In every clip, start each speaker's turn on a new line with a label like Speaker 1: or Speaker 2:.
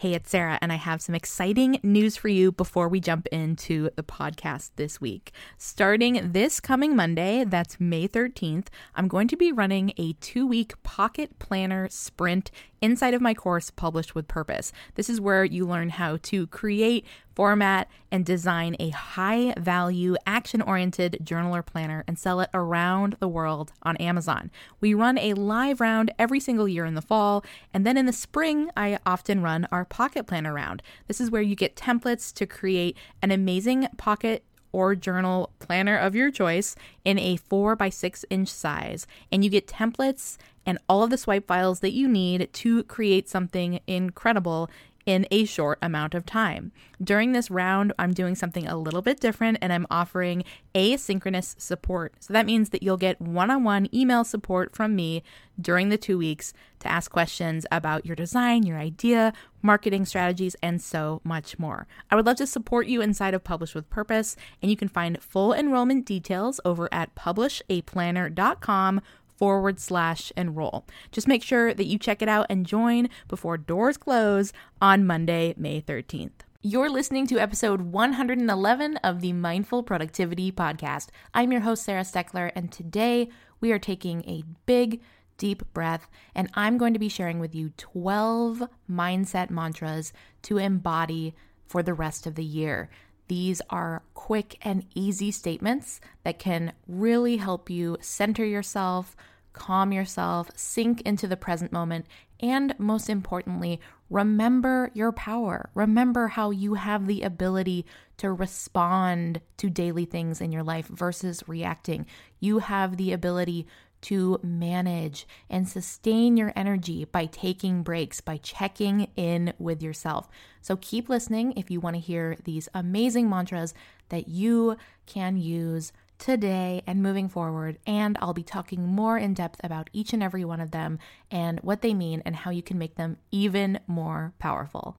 Speaker 1: Hey, it's Sarah, and I have some exciting news for you before we jump into the podcast this week. Starting this coming Monday, that's May 13th, I'm going to be running a two week pocket planner sprint inside of my course, Published with Purpose. This is where you learn how to create, format, and design a high value, action oriented journal or planner and sell it around the world on Amazon. We run a live round every single year in the fall, and then in the spring, I often run our pocket planner round. This is where you get templates to create an amazing pocket or journal planner of your choice in a 4 by 6 inch size. And you get templates and all of the swipe files that you need to create something incredible in a short amount of time. During this round, I'm doing something a little bit different and I'm offering asynchronous support. So that means that you'll get one on one email support from me during the two weeks to ask questions about your design, your idea, marketing strategies, and so much more. I would love to support you inside of Publish with Purpose, and you can find full enrollment details over at publishaplanner.com forward slash enroll. Just make sure that you check it out and join before doors close on Monday, May 13th. You're listening to episode 111 of the Mindful Productivity Podcast. I'm your host, Sarah Steckler, and today we are taking a big, deep breath, and I'm going to be sharing with you 12 mindset mantras to embody for the rest of the year. These are quick and easy statements that can really help you center yourself, calm yourself, sink into the present moment, and most importantly, remember your power. Remember how you have the ability to respond to daily things in your life versus reacting. You have the ability to manage and sustain your energy by taking breaks, by checking in with yourself. So keep listening if you want to hear these amazing mantras that you can use today and moving forward. And I'll be talking more in depth about each and every one of them and what they mean and how you can make them even more powerful.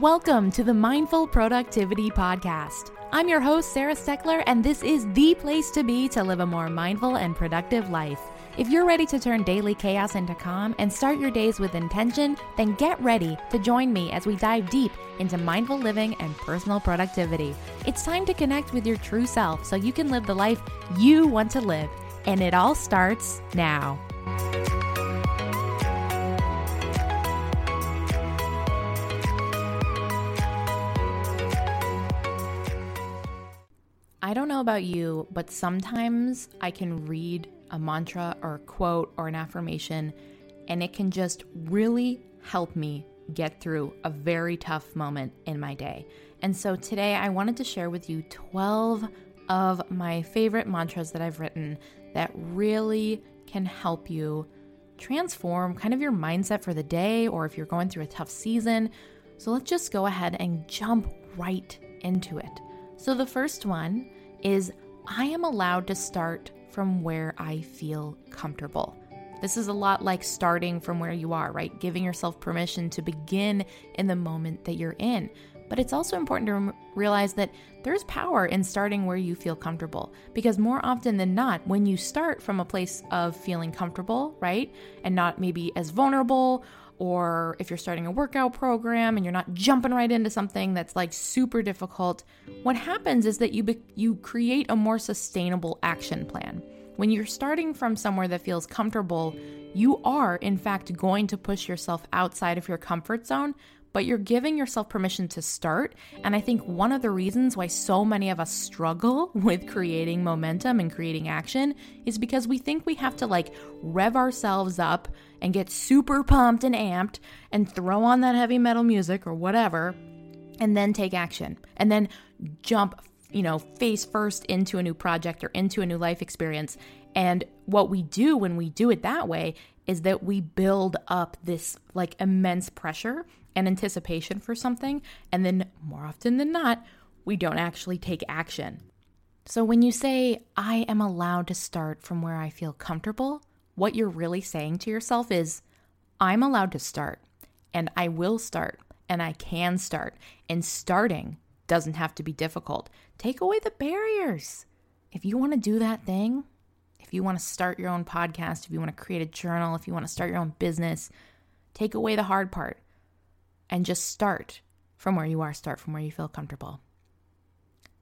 Speaker 1: Welcome to the Mindful Productivity Podcast. I'm your host, Sarah Steckler, and this is the place to be to live a more mindful and productive life. If you're ready to turn daily chaos into calm and start your days with intention, then get ready to join me as we dive deep into mindful living and personal productivity. It's time to connect with your true self so you can live the life you want to live. And it all starts now. I don't know about you, but sometimes I can read a mantra or a quote or an affirmation and it can just really help me get through a very tough moment in my day. And so today I wanted to share with you 12 of my favorite mantras that I've written that really can help you transform kind of your mindset for the day or if you're going through a tough season. So let's just go ahead and jump right into it. So the first one is I am allowed to start from where I feel comfortable. This is a lot like starting from where you are, right? Giving yourself permission to begin in the moment that you're in. But it's also important to realize that there's power in starting where you feel comfortable. Because more often than not, when you start from a place of feeling comfortable, right? And not maybe as vulnerable or if you're starting a workout program and you're not jumping right into something that's like super difficult, what happens is that you be- you create a more sustainable action plan. When you're starting from somewhere that feels comfortable, you are in fact going to push yourself outside of your comfort zone, but you're giving yourself permission to start. And I think one of the reasons why so many of us struggle with creating momentum and creating action is because we think we have to like rev ourselves up and get super pumped and amped and throw on that heavy metal music or whatever and then take action and then jump you know, face first into a new project or into a new life experience. And what we do when we do it that way is that we build up this like immense pressure and anticipation for something. And then more often than not, we don't actually take action. So when you say, I am allowed to start from where I feel comfortable, what you're really saying to yourself is, I'm allowed to start, and I will start, and I can start. And starting doesn't have to be difficult. Take away the barriers. If you want to do that thing, if you want to start your own podcast, if you want to create a journal, if you want to start your own business, take away the hard part. and just start from where you are, start from where you feel comfortable.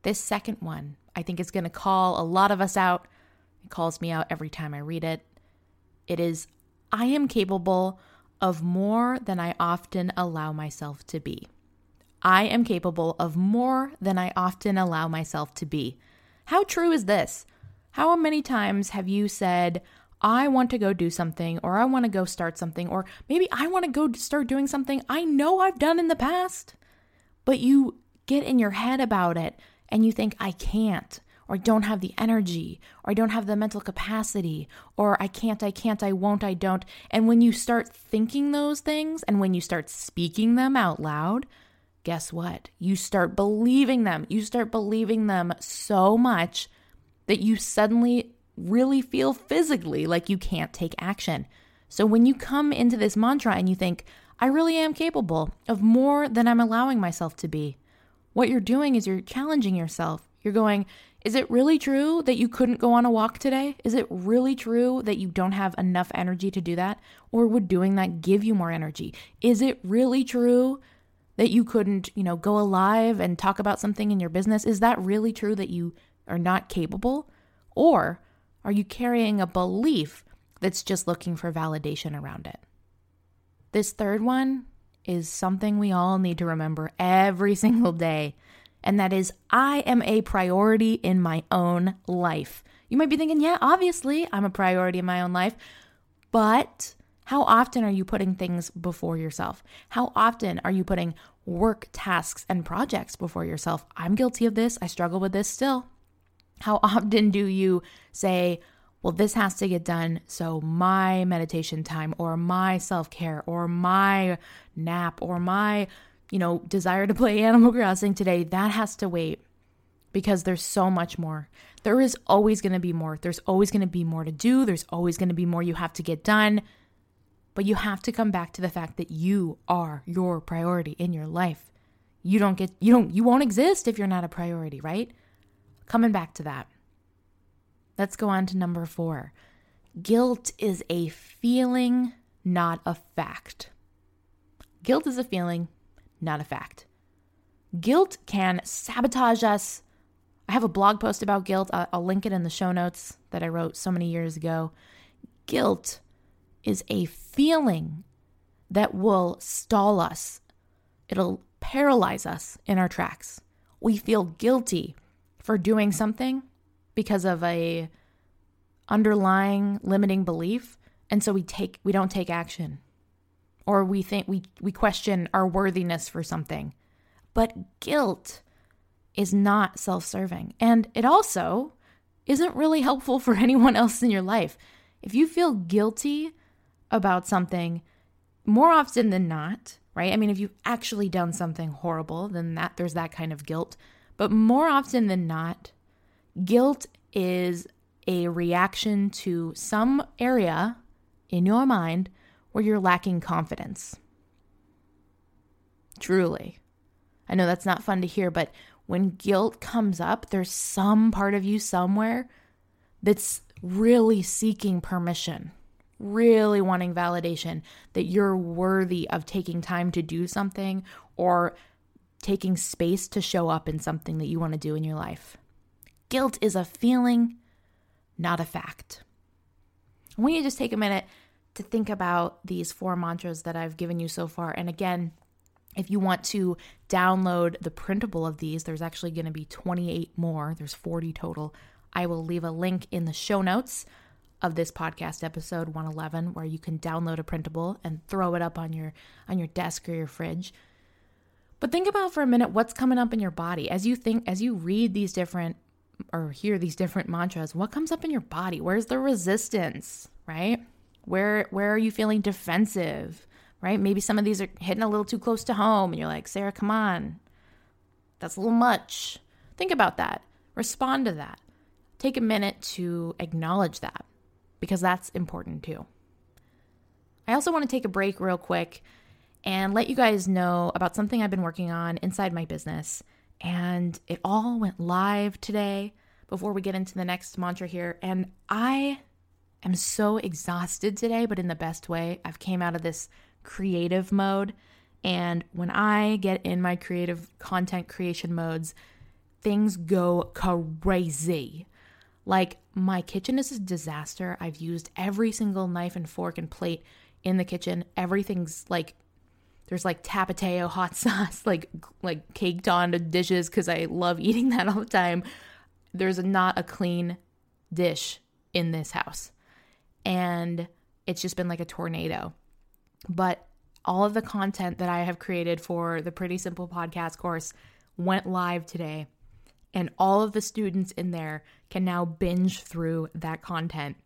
Speaker 1: This second one, I think, is going to call a lot of us out. It calls me out every time I read it. It is I am capable of more than I often allow myself to be. I am capable of more than I often allow myself to be. How true is this? How many times have you said, I want to go do something, or I want to go start something, or maybe I want to go start doing something I know I've done in the past, but you get in your head about it and you think, I can't, or I don't have the energy, or I don't have the mental capacity, or I can't, I can't, I won't, I don't. And when you start thinking those things and when you start speaking them out loud, guess what? You start believing them. You start believing them so much that you suddenly really feel physically like you can't take action. So when you come into this mantra and you think, I really am capable of more than I'm allowing myself to be, what you're doing is you're challenging yourself. You're going, is it really true that you couldn't go on a walk today? Is it really true that you don't have enough energy to do that? Or would doing that give you more energy? Is it really true that you couldn't, you know, go alive and talk about something in your business? Is that really true that you are not capable? Or are you carrying a belief that's just looking for validation around it? This third one is something we all need to remember every single day, and that is I am a priority in my own life. You might be thinking, yeah, obviously I'm a priority in my own life, but how often are you putting things before yourself? How often are you putting work tasks and projects before yourself? I'm guilty of this. I struggle with this still. How often do you say, well, this has to get done, so my meditation time or my self care or my nap or my, you know, desire to play Animal Crossing today, that has to wait because there's so much more. There is always going to be more. There's always going to be more to do. There's always going to be more you have to get done. But you have to come back to the fact that you are your priority in your life. You don't get, you don't, you won't exist if you're not a priority, right? Coming back to that. Let's go on to number four. Guilt is a feeling, not a fact. Guilt is a feeling, not a fact. Guilt can sabotage us. I have a blog post about guilt. I'll link it in the show notes that I wrote so many years ago. Guilt is a feeling that will stall us, it'll paralyze us in our tracks. We feel guilty for doing something because of a underlying limiting belief and so we take we don't take action or we think we we question our worthiness for something. But guilt is not self-serving. And it also isn't really helpful for anyone else in your life. If you feel guilty about something more often than not right? I mean if you've actually done something horrible then that there's that kind of guilt. But more often than not, guilt is a reaction to some area in your mind where you're lacking confidence. Truly. I know that's not fun to hear, but when guilt comes up, there's some part of you somewhere that's really seeking permission, really wanting validation that you're worthy of taking time to do something or taking space to show up in something that you want to do in your life. Guilt is a feeling, not a fact. I want you to just take a minute to think about these four mantras that I've given you so far. And again, if you want to download the printable of these, there's actually going to be 28 more. There's 40 total. I will leave a link in the show notes of this podcast episode 111 where you can download a printable and throw it up on your on your desk or your fridge but think about for a minute what's coming up in your body as you think, as you read these different or hear these different mantras. What comes up in your body? Where's the resistance, right? Where where are you feeling defensive, right? Maybe some of these are hitting a little too close to home, and you're like, Sarah, come on, that's a little much. Think about that. Respond to that. Take a minute to acknowledge that because that's important too. I also want to take a break real quick and let you guys know about something I've been working on inside my business. And it all went live today before we get into the next mantra here. And I am so exhausted today, but in the best way. I've came out of this creative mode And when I get in my creative content creation modes, things go crazy. Like my kitchen is a disaster. I've used every single knife and fork and plate in the kitchen. Everything's like there's like tapatio hot sauce like like caked on the dishes cuz I love eating that all the time. There's not a clean dish in this house. And it's just been like a tornado. But all of the content that I have created for the Pretty Simple podcast course went live today. And all of the students in there can now binge through that content.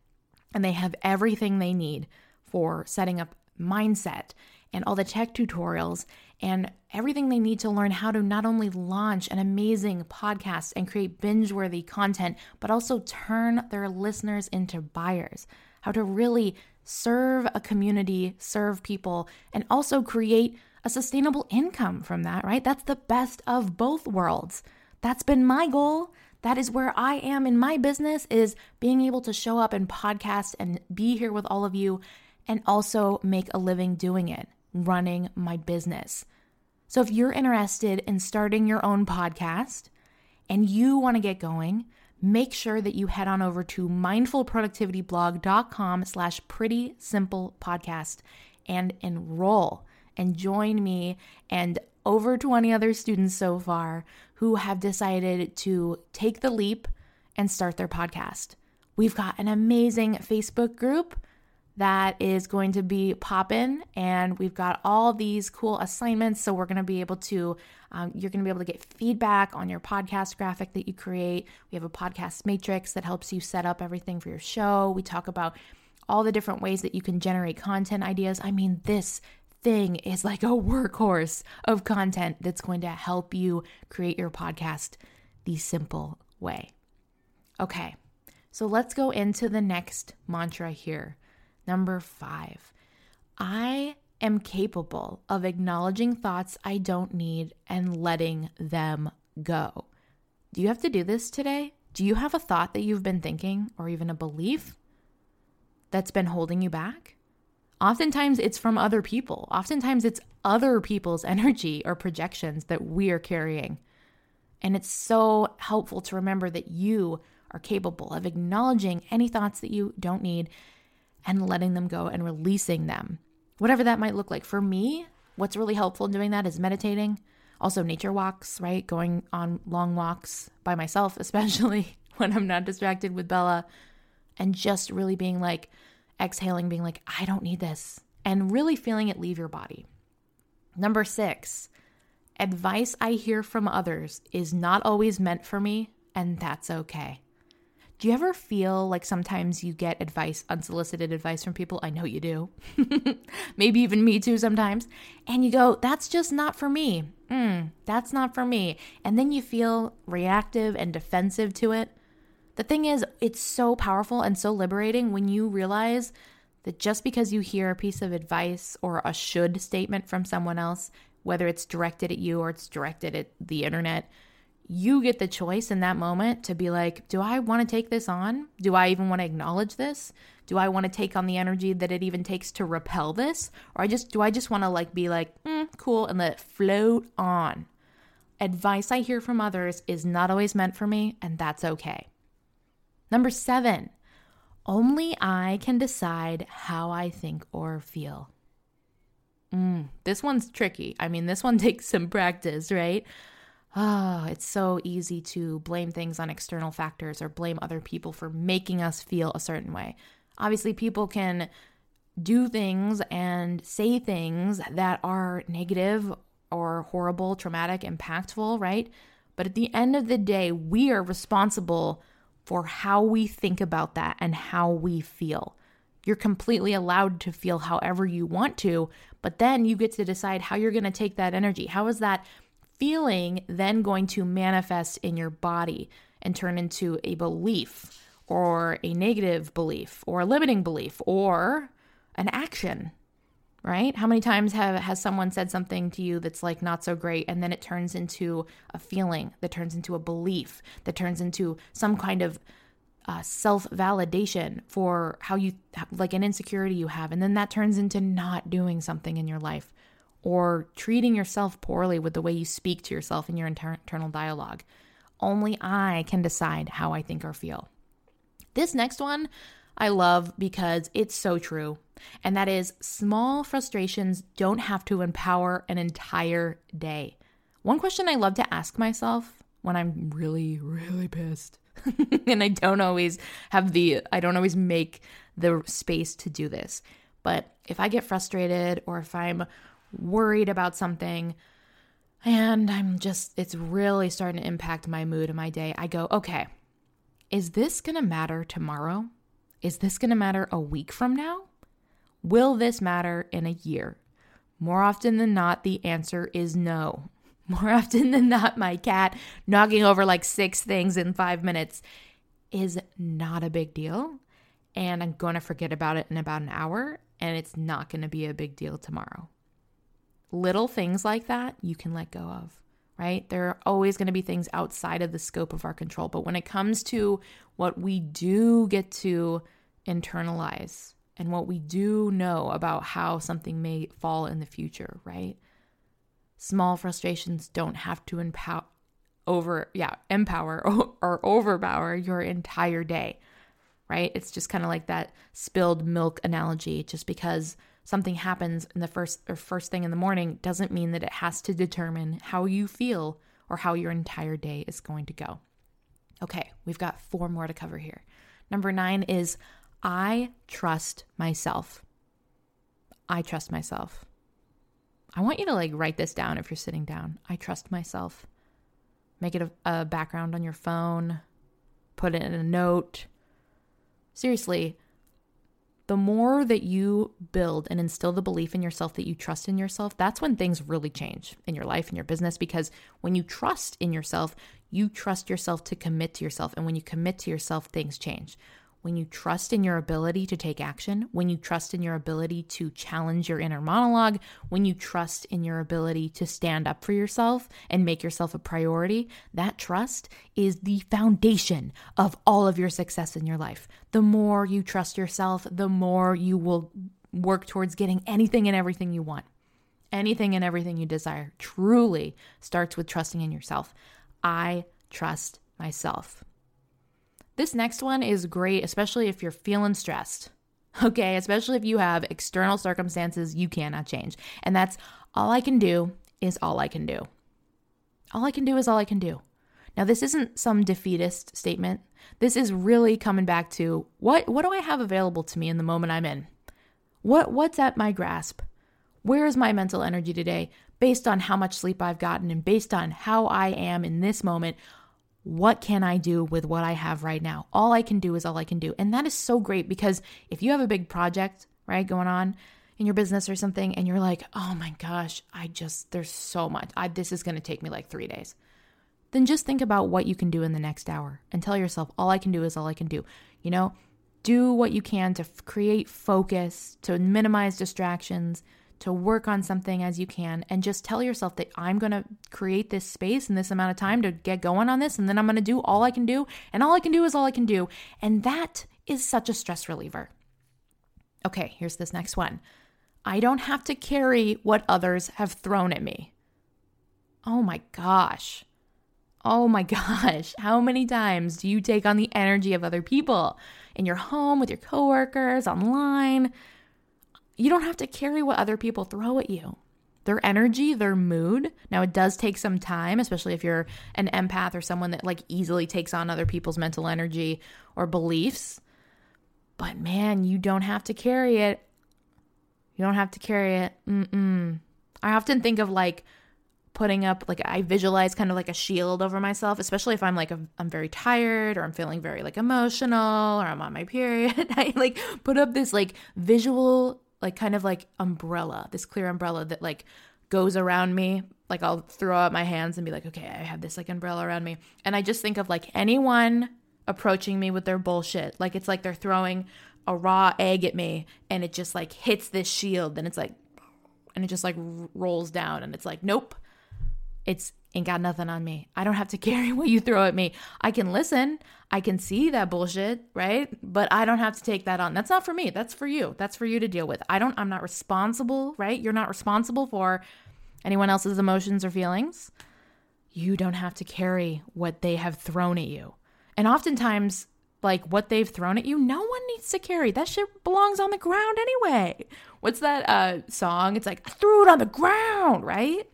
Speaker 1: And they have everything they need for setting up mindset and all the tech tutorials and everything they need to learn how to not only launch an amazing podcast and create binge worthy content, but also turn their listeners into buyers. How to really serve a community, serve people, and also create a sustainable income from that, right? That's the best of both worlds. That's been my goal. That is where I am in my business is being able to show up and podcast and be here with all of you and also make a living doing it, running my business. So if you're interested in starting your own podcast and you want to get going, make sure that you head on over to mindfulproductivityblog.com slash pretty simple podcast and enroll and join me and over 20 other students so far who have decided to take the leap and start their podcast. We've got an amazing Facebook group that is going to be popping and we've got all these cool assignments so we're going to be able to um, you're going to be able to get feedback on your podcast graphic that you create. We have a podcast matrix that helps you set up everything for your show. We talk about all the different ways that you can generate content ideas. I mean this thing is like a workhorse of content that's going to help you create your podcast the simple way. Okay so let's go into the next mantra here Number five, I am capable of acknowledging thoughts I don't need and letting them go. Do you have to do this today? Do you have a thought that you've been thinking or even a belief that's been holding you back? Oftentimes it's from other people. Oftentimes it's other people's energy or projections that we are carrying. And it's so helpful to remember that you are capable of acknowledging any thoughts that you don't need and letting them go and releasing them, whatever that might look like. For me, what's really helpful in doing that is meditating, also nature walks, right? Going on long walks by myself, especially when I'm not distracted with Bella, and just really being like, exhaling, being like, I don't need this, and really feeling it leave your body. Number six, advice I hear from others is not always meant for me, and that's okay. Do you ever feel like sometimes you get advice, unsolicited advice from people? I know you do. Maybe even me too sometimes. And you go, that's just not for me. Mm, that's not for me. And then you feel reactive and defensive to it. The thing is, it's so powerful and so liberating when you realize that just because you hear a piece of advice or a should statement from someone else, whether it's directed at you or it's directed at the internet, you get the choice in that moment to be like, do I want to take this on? Do I even want to acknowledge this? Do I want to take on the energy that it even takes to repel this? Or I just do I just want to like be like, mm, cool and let it float on? Advice I hear from others is not always meant for me, and that's okay. Number seven, only I can decide how I think or feel. Mm, this one's tricky. I mean, this one takes some practice, right? Ah, oh, it's so easy to blame things on external factors or blame other people for making us feel a certain way. Obviously, people can do things and say things that are negative or horrible, traumatic, impactful, right? But at the end of the day, we are responsible for how we think about that and how we feel. You're completely allowed to feel however you want to, but then you get to decide how you're going to take that energy. How is that feeling then going to manifest in your body and turn into a belief or a negative belief or a limiting belief or an action right? How many times have has someone said something to you that's like not so great and then it turns into a feeling that turns into a belief that turns into some kind of uh, self validation for how you like an insecurity you have and then that turns into not doing something in your life or treating yourself poorly with the way you speak to yourself in your inter- internal dialogue. Only I can decide how I think or feel. This next one I love because it's so true. And that is small frustrations don't have to empower an entire day. One question I love to ask myself when I'm really, really pissed, and I don't always have the, I don't always make the space to do this. But if I get frustrated or if I'm worried about something and I'm just, it's really starting to impact my mood and my day, I go, okay, is this going to matter tomorrow? Is this going to matter a week from now? Will this matter in a year? More often than not, the answer is no. More often than not, my cat knocking over like six things in five minutes is not a big deal. And I'm going to forget about it in about an hour, and it's not going to be a big deal tomorrow. Little things like that you can let go of, right? There are always going to be things outside of the scope of our control. But when it comes to what we do get to internalize, and what we do know about how something may fall in the future, right? Small frustrations don't have to empower over yeah, empower or, overpower your entire day. Right? It's just kind of like that spilled milk analogy just because something happens in the first or first thing in the morning doesn't mean that it has to determine how you feel or how your entire day is going to go. Okay, we've got four more to cover here. Number 9 is I trust myself. I trust myself. I want you to like write this down if you're sitting down. I trust myself. Make it a, a background on your phone, put it in a note. Seriously, the more that you build and instill the belief in yourself that you trust in yourself, that's when things really change in your life and your business. Because when you trust in yourself, you trust yourself to commit to yourself. And when you commit to yourself, things change when you trust in your ability to take action, when you trust in your ability to challenge your inner monologue, when you trust in your ability to stand up for yourself and make yourself a priority, that trust is the foundation of all of your success in your life. The more you trust yourself, the more you will work towards getting anything and everything you want. Anything and everything you desire truly starts with trusting in yourself. I trust myself. This next one is great, especially if you're feeling stressed. Okay, especially if you have external circumstances you cannot change. And that's all I can do is all I can do. All I can do is all I can do. Now, this isn't some defeatist statement. This is really coming back to what what do I have available to me in the moment I'm in? What what's at my grasp? Where is my mental energy today based on how much sleep I've gotten and based on how I am in this moment? What can I do with what I have right now? All I can do is all I can do. And that is so great because if you have a big project, right, going on in your business or something, and you're like, oh my gosh, I just, there's so much. I, this is going to take me like three days. Then just think about what you can do in the next hour and tell yourself, all I can do is all I can do. You know, do what you can to f- create focus, to minimize distractions, to work on something as you can and just tell yourself that I'm going to create this space in this amount of time to get going on this and then I'm going to do all I can do and all I can do is all I can do and that is such a stress reliever. Okay, here's this next one. I don't have to carry what others have thrown at me. Oh my gosh. Oh my gosh. How many times do you take on the energy of other people in your home with your coworkers, online? You don't have to carry what other people throw at you. Their energy, their mood. Now, it does take some time, especially if you're an empath or someone that like easily takes on other people's mental energy or beliefs. But man, you don't have to carry it. You don't have to carry it. Mm-mm. I often think of like putting up like I visualize kind of like a shield over myself, especially if I'm like i am very tired or I'm feeling very like emotional or I'm on my period. I like put up this like visual like kind of like umbrella, this clear umbrella that like goes around me. Like I'll throw out my hands and be like, okay, I have this like umbrella around me. And I just think of like anyone approaching me with their bullshit. Like it's like they're throwing a raw egg at me and it just like hits this shield and it's like, and it just like rolls down and it's like, nope. It's ain't got nothing on me. I don't have to carry what you throw at me. I can listen. I can see that bullshit, right? But I don't have to take that on. That's not for me. That's for you. That's for you to deal with. I don't I'm not responsible, right? You're not responsible for anyone else's emotions or feelings. You don't have to carry what they have thrown at you. And oftentimes like what they've thrown at you, no one needs to carry. That shit belongs on the ground anyway. What's that uh song? It's like I threw it on the ground, right?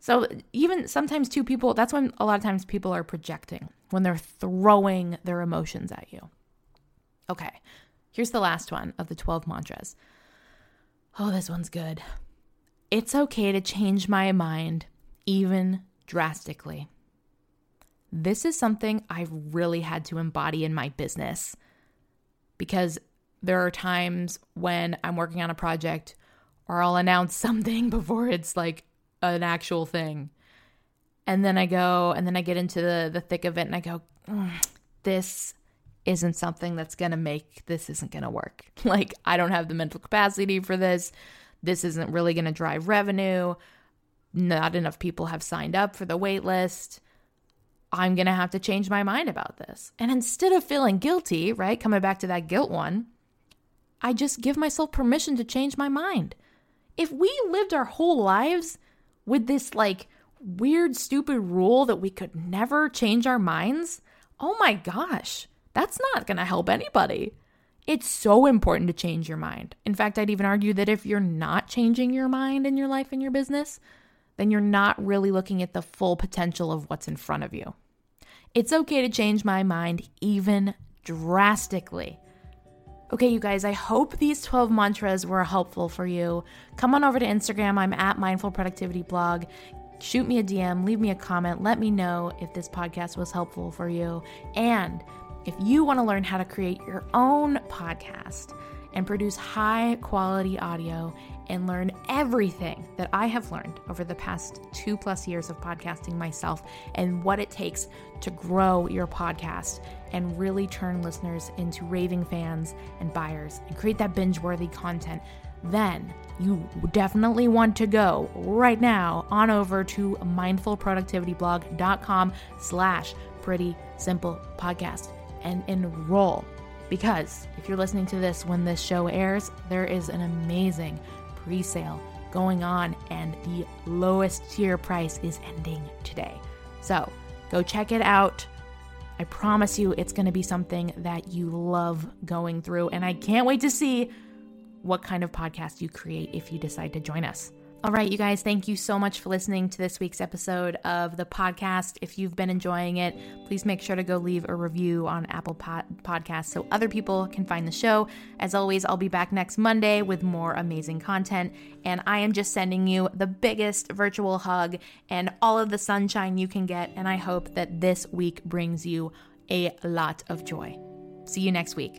Speaker 1: So even sometimes two people, that's when a lot of times people are projecting when they're throwing their emotions at you. Okay. Here's the last one of the 12 mantras. Oh, this one's good. It's okay to change my mind even drastically. This is something I've really had to embody in my business because there are times when I'm working on a project or I'll announce something before it's like an actual thing. And then I go and then I get into the the thick of it and I go, mm, this isn't something that's to make this isn't to work. Like I don't have the mental capacity for this. This isn't really to drive revenue. Not enough people have signed up for the wait list. I'm going to have to change my mind about this. And instead of feeling guilty, right, coming back to that guilt one, I just give myself permission to change my mind. If we lived our whole lives with this like weird, stupid rule that we could never change our minds, oh my gosh, that's not going to help anybody. It's so important to change your mind. In fact, I'd even argue that if you're not changing your mind in your life and your business, then you're not really looking at the full potential of what's in front of you. It's okay to change my mind, even drastically. Okay, you guys, I hope these 12 mantras were helpful for you. Come on over to Instagram. I'm at Mindful Productivity Blog. Shoot me a DM, leave me a comment, let me know if this podcast was helpful for you. And if you want to learn how to create your own podcast and produce high quality audio and learn everything that I have learned over the past two plus years of podcasting myself and what it takes to grow your podcast and really turn listeners into raving fans and buyers and create that binge worthy content, then you definitely want to go right now on over to mindfulproductivityblog.com slash pretty simple podcast and enroll because if you're listening to this when this show airs, there is an amazing pre sale going on, and the lowest tier price is ending today. So go check it out. I promise you it's going to be something that you love going through, and I can't wait to see what kind of podcast you create if you decide to join us. All right, you guys, thank you so much for listening to this week's episode of the podcast. If you've been enjoying it, please make sure to go leave a review on Apple Pod- Podcasts so other people can find the show. As always, I'll be back next Monday with more amazing content. And I am just sending you the biggest virtual hug and all of the sunshine you can get. And I hope that this week brings you a lot of joy. See you next week.